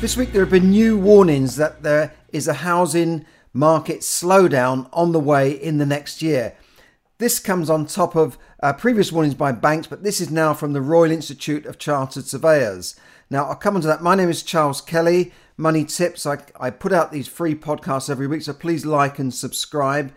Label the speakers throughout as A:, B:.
A: This week, there have been new warnings that there is a housing market slowdown on the way in the next year. This comes on top of uh, previous warnings by banks, but this is now from the Royal Institute of Chartered Surveyors. Now, I'll come on to that. My name is Charles Kelly, Money Tips. I, I put out these free podcasts every week, so please like and subscribe.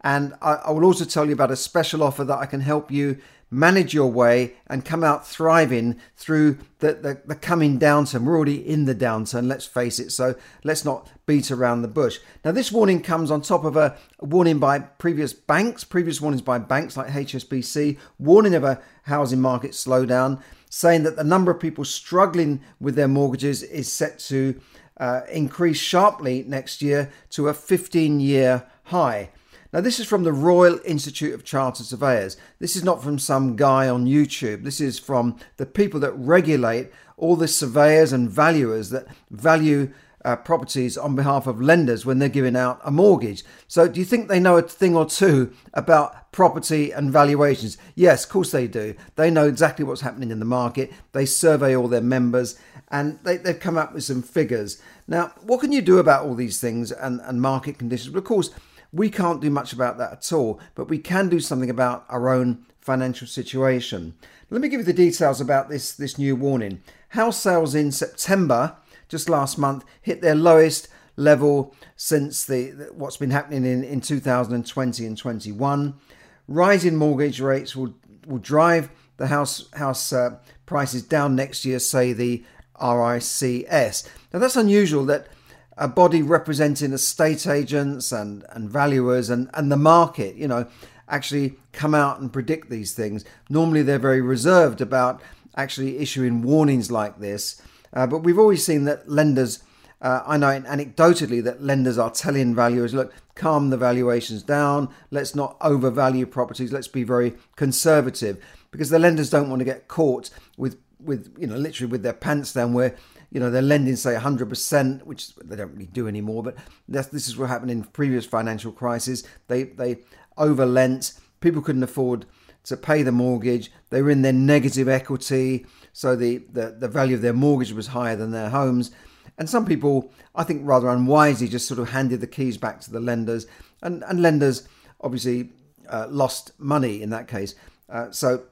A: And I, I will also tell you about a special offer that I can help you manage your way and come out thriving through the, the, the, coming downturn. We're already in the downturn, let's face it, so let's not beat around the bush. Now, this warning comes on top of a, warning by previous banks, previous warnings by banks like HSBC, warning of a housing market slowdown, saying that the number of people struggling with their mortgages is set to uh, increase sharply next year to a 15 year high. Now, this is from the Royal Institute of Chartered Surveyors. This is not from some guy on YouTube. This is from the people that regulate all the surveyors and valuers that value uh, properties on behalf of lenders when they're giving out a mortgage. So, do you think they know a thing or two about property and valuations? Yes, of course they do. They know exactly what's happening in the market. They survey all their members and they, have come up with some figures. Now, what can you do about all these things and, and market conditions? Well, of course, we can't do much about that at all, but we can do something about our own financial situation. Let me give you the details about this, this new warning. House sales in September, just last month, hit their lowest level since the what's been happening in, in 2020 and 21. Rising mortgage rates will will drive the house house uh, prices down next year, say the RICS. Now that's unusual that a body representing estate agents and, and valuers and, and the market, you know, actually come out and predict these things. Normally they're very reserved about actually issuing warnings like this. Uh, but we've always seen that lenders, uh, I know anecdotally that lenders are telling valuers, look, calm the valuations down, let's not overvalue properties, let's be very conservative because the lenders don't want to get caught with with you know literally with their pants down where you know, they're lending, say, 100%, which they don't really do anymore, but this is what happened in previous financial crises. They, they overlent, people couldn't afford to pay the mortgage, they were in their negative equity, so the, the, the value of their mortgage was higher than their homes. And some people, I think rather unwisely, just sort of handed the keys back to the lenders, and, and lenders obviously uh, lost money in that case. Uh, so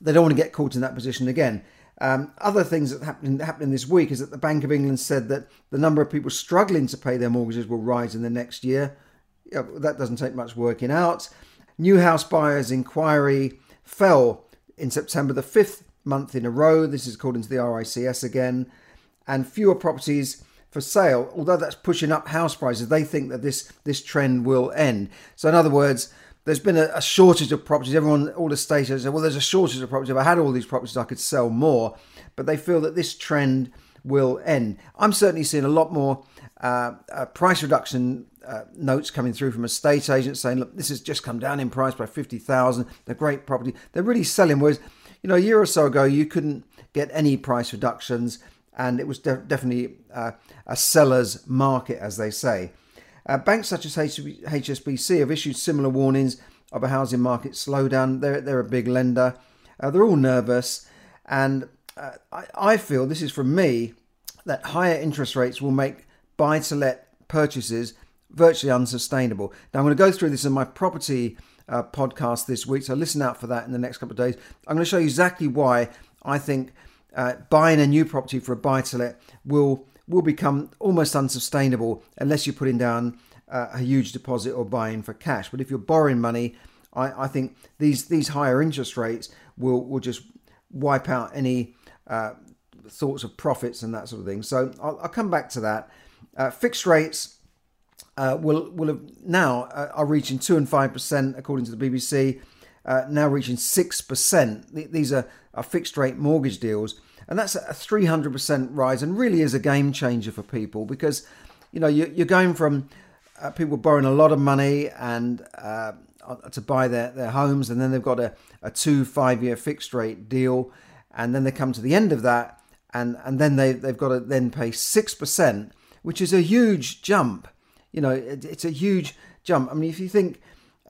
A: they don't want to get caught in that position again. Um, other things that happened happening this week is that the Bank of England said that the number of people struggling to pay their mortgages will rise in the next year. Yeah, that doesn't take much working out. New house buyers inquiry fell in September, the fifth month in a row. This is according to the RICS again, and fewer properties for sale. Although that's pushing up house prices, they think that this this trend will end. So, in other words, there's been a, a, shortage of properties. Everyone, all the state said, well, there's a shortage of properties. If I had all these properties, I could sell more. But they feel that this trend will end. I'm certainly seeing a lot more uh, uh, price reduction uh, notes coming through from estate agents saying, look, this has just come down in price by 50,000. They're great property. They're really selling. Whereas, you know, a year or so ago, you couldn't get any price reductions. And it was de- definitely uh, a seller's market, as they say. Uh, banks such as HSBC have issued similar warnings of a housing market slowdown. They're, they're a big lender. Uh, they're all nervous. And uh, I, I feel, this is from me, that higher interest rates will make buy to let purchases virtually unsustainable. Now, I'm going to go through this in my property uh, podcast this week, so listen out for that in the next couple of days. I'm going to show you exactly why I think uh, buying a new property for a buy to let will will become almost unsustainable unless you're putting down uh, a huge deposit or buying for cash. But if you're borrowing money, I, I think these these higher interest rates will will just wipe out any uh, thoughts of profits and that sort of thing. So I'll, I'll come back to that. Uh, fixed rates uh, will will have now uh, are reaching two and five percent according to the BBC. uh, now reaching 6%. These are, are fixed rate mortgage deals. And that's a 300% rise and really is a game changer for people because, you know, you're going from uh, people borrowing a lot of money and uh, to buy their, their homes, and then they've got a, a two, five year fixed rate deal. And then they come to the end of that, and, and then they, they've got to then pay 6%, which is a huge jump. You know, it, it's a huge jump. I mean, if you think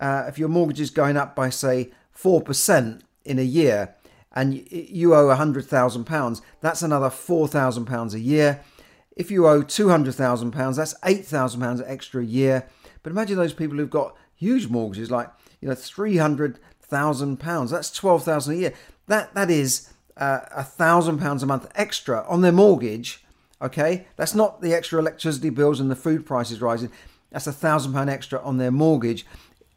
A: uh, if your mortgage is going up by, say, 4% in a year, and you owe £100,000, that's another £4,000 a year. If you owe £200,000, that's £8,000 extra a year. But imagine those people who've got huge mortgages, like you know £300,000, that's 12000 a year. That That is uh, a £1,000 a month extra on their mortgage, okay? That's not the extra electricity bills and the food prices rising. That's a £1,000 extra on their mortgage,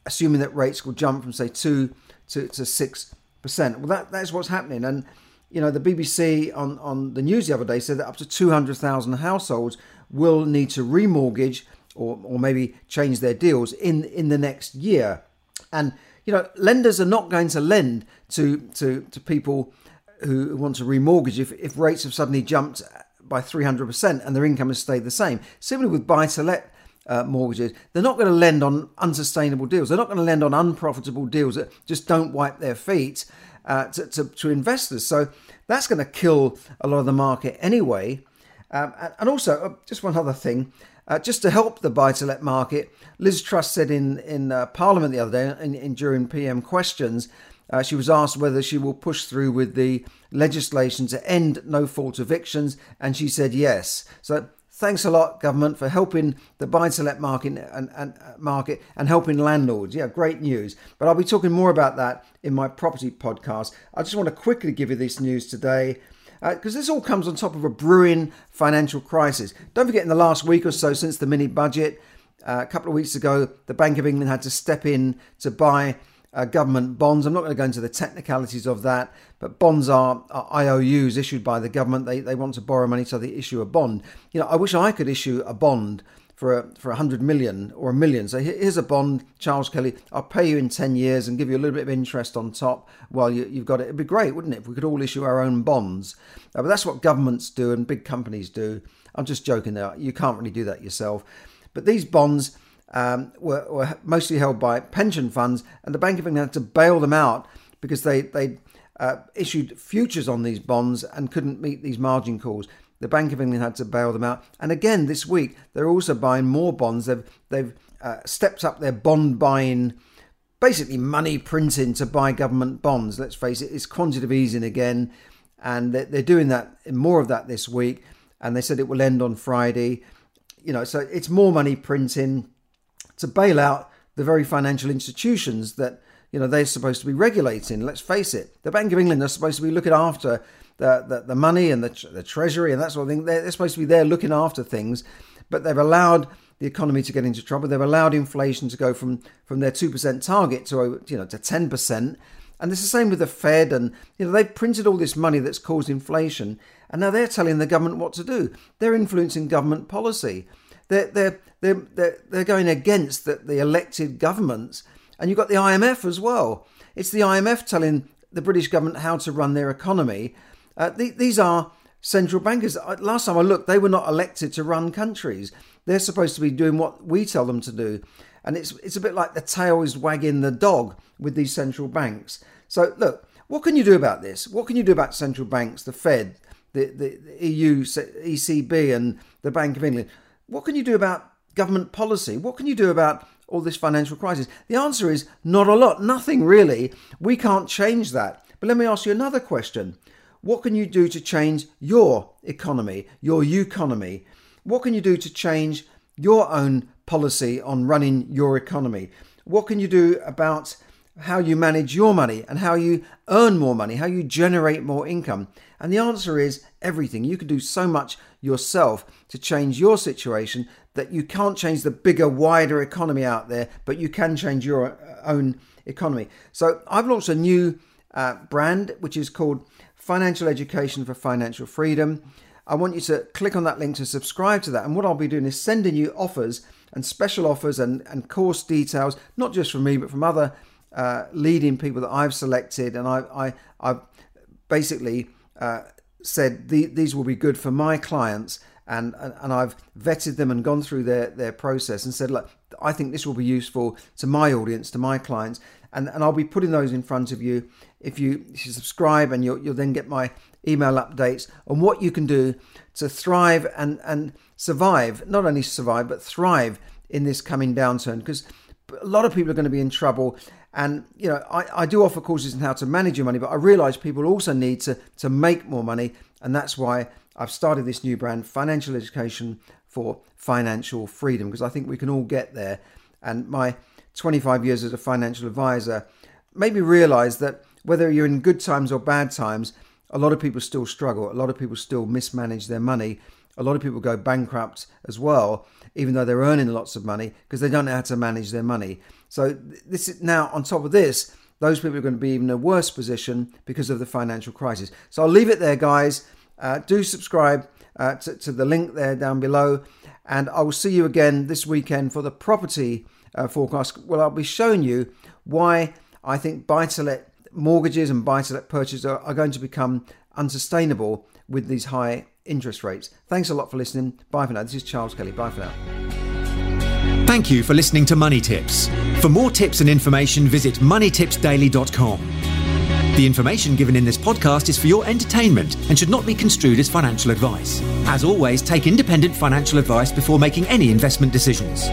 A: assuming that rates will jump from, say, 2 to, to 6 percent. Well, that that's what's happening, and you know the BBC on on the news the other day said that up to two hundred thousand households will need to remortgage or or maybe change their deals in in the next year, and you know lenders are not going to lend to to to people who want to remortgage if if rates have suddenly jumped by 300% and their income has stayed the same. Similarly with buy to let uh, mortgages, they're not going to lend on unsustainable deals. They're not going to lend on unprofitable deals that just don't wipe their feet uh, to, to, to, investors. So that's going to kill a lot of the market anyway. Um, and also, uh, just one other thing, uh, just to help the buy-to-let market, Liz Truss said in in uh, Parliament the other day, in, in during PM questions, uh, she was asked whether she will push through with the legislation to end no-fault evictions, and she said yes. So thanks a lot, government, for helping the buy-to-let market and, and uh, market and helping landlords. Yeah, great news. But I'll be talking more about that in my property podcast. I just want to quickly give you this news today because uh, this all comes on top of a brewing financial crisis. Don't forget, in the last week or so since the mini budget, uh, a couple of weeks ago, the Bank of England had to step in to buy uh, government bonds. I'm not going to go into the technicalities of that, but bonds are, are, IOUs issued by the government. They, they want to borrow money, so they issue a bond. You know, I wish I could issue a bond for a, for 100 million or a million. So here's a bond, Charles Kelly. I'll pay you in 10 years and give you a little bit of interest on top while you, have got it. It'd be great, wouldn't it, if we could all issue our own bonds? Uh, but that's what governments do and big companies do. I'm just joking there. You can't really do that yourself. But these bonds um, were, were, mostly held by pension funds, and the Bank of England had to bail them out because they they uh, issued futures on these bonds and couldn't meet these margin calls. The Bank of England had to bail them out, and again this week they're also buying more bonds. They've they've uh, stepped up their bond buying, basically money printing to buy government bonds. Let's face it, it's quantitative easing again, and they're, they're doing that more of that this week. And they said it will end on Friday. You know, so it's more money printing to bail out the very financial institutions that you know they're supposed to be regulating. Let's face it, the Bank of England are supposed to be looking after the the, the money and the, the treasury and that sort of thing. They're, they're supposed to be there looking after things, but they've allowed the economy to get into trouble. They've allowed inflation to go from from their two percent target to you know to ten percent. And it's the same with the Fed, and you know they've printed all this money that's caused inflation, and now they're telling the government what to do. They're influencing government policy. They're they're they're they're, going against the, the elected governments, and you've got the IMF as well. It's the IMF telling the British government how to run their economy. Uh, the, these are central bankers. Last time I looked, they were not elected to run countries. They're supposed to be doing what we tell them to do. And it's it's a bit like the tail is wagging the dog with these central banks. So look, what can you do about this? What can you do about central banks, the Fed, the, the, the EU, ECB, and the Bank of England? What can you do about government policy? What can you do about all this financial crisis? The answer is not a lot, nothing really. We can't change that. But let me ask you another question. What can you do to change your economy, your economy? What can you do to change your own policy on running your economy? What can you do about how you manage your money and how you earn more money, how you generate more income? And the answer is everything. You can do so much yourself to change your situation that you can't change the bigger, wider economy out there, but you can change your own economy. So I've launched a new uh, brand which is called Financial Education for Financial Freedom. I want you to click on that link to subscribe to that. And what I'll be doing is sending you offers and special offers and, and course details, not just from me, but from other uh, leading people that I've selected, and I, I, I've basically uh, said the, these will be good for my clients. And, and, and I've vetted them and gone through their, their process and said, look, I think this will be useful to my audience, to my clients, and, and I'll be putting those in front of you. If you, if you subscribe, and you'll, you'll then get my email updates on what you can do to thrive and, and survive, not only survive, but thrive in this coming downturn. Because a lot of people are going to be in trouble. And, you know, I, I do offer courses on how to manage your money, but I realize people also need to, to make more money. And that's why I've started this new brand, Financial Education for Financial Freedom, because I think we can all get there. And my 25 years as a financial advisor made me realize that whether you're in good times or bad times, a lot of people still struggle. A lot of people still mismanage their money. A lot of people go bankrupt as well, even though they're earning lots of money because they don't know how to manage their money. So this is now on top of this, those people are going to be in a worse position because of the financial crisis. So I'll leave it there, guys. Uh, do subscribe uh, to, to, the link there down below, and I will see you again this weekend for the property uh, forecast. Well, I'll be showing you why I think buy to let mortgages and buy to let purchases are, are going to become unsustainable with these high interest rates. Thanks a lot for listening. Bye for now. This is Charles Kelly. Bye for now.
B: Thank you for listening to Money Tips. For more tips and information, visit moneytipsdaily.com. The information given in this podcast is for your entertainment and should not be construed as financial advice. As always, take independent financial advice before making any investment decisions.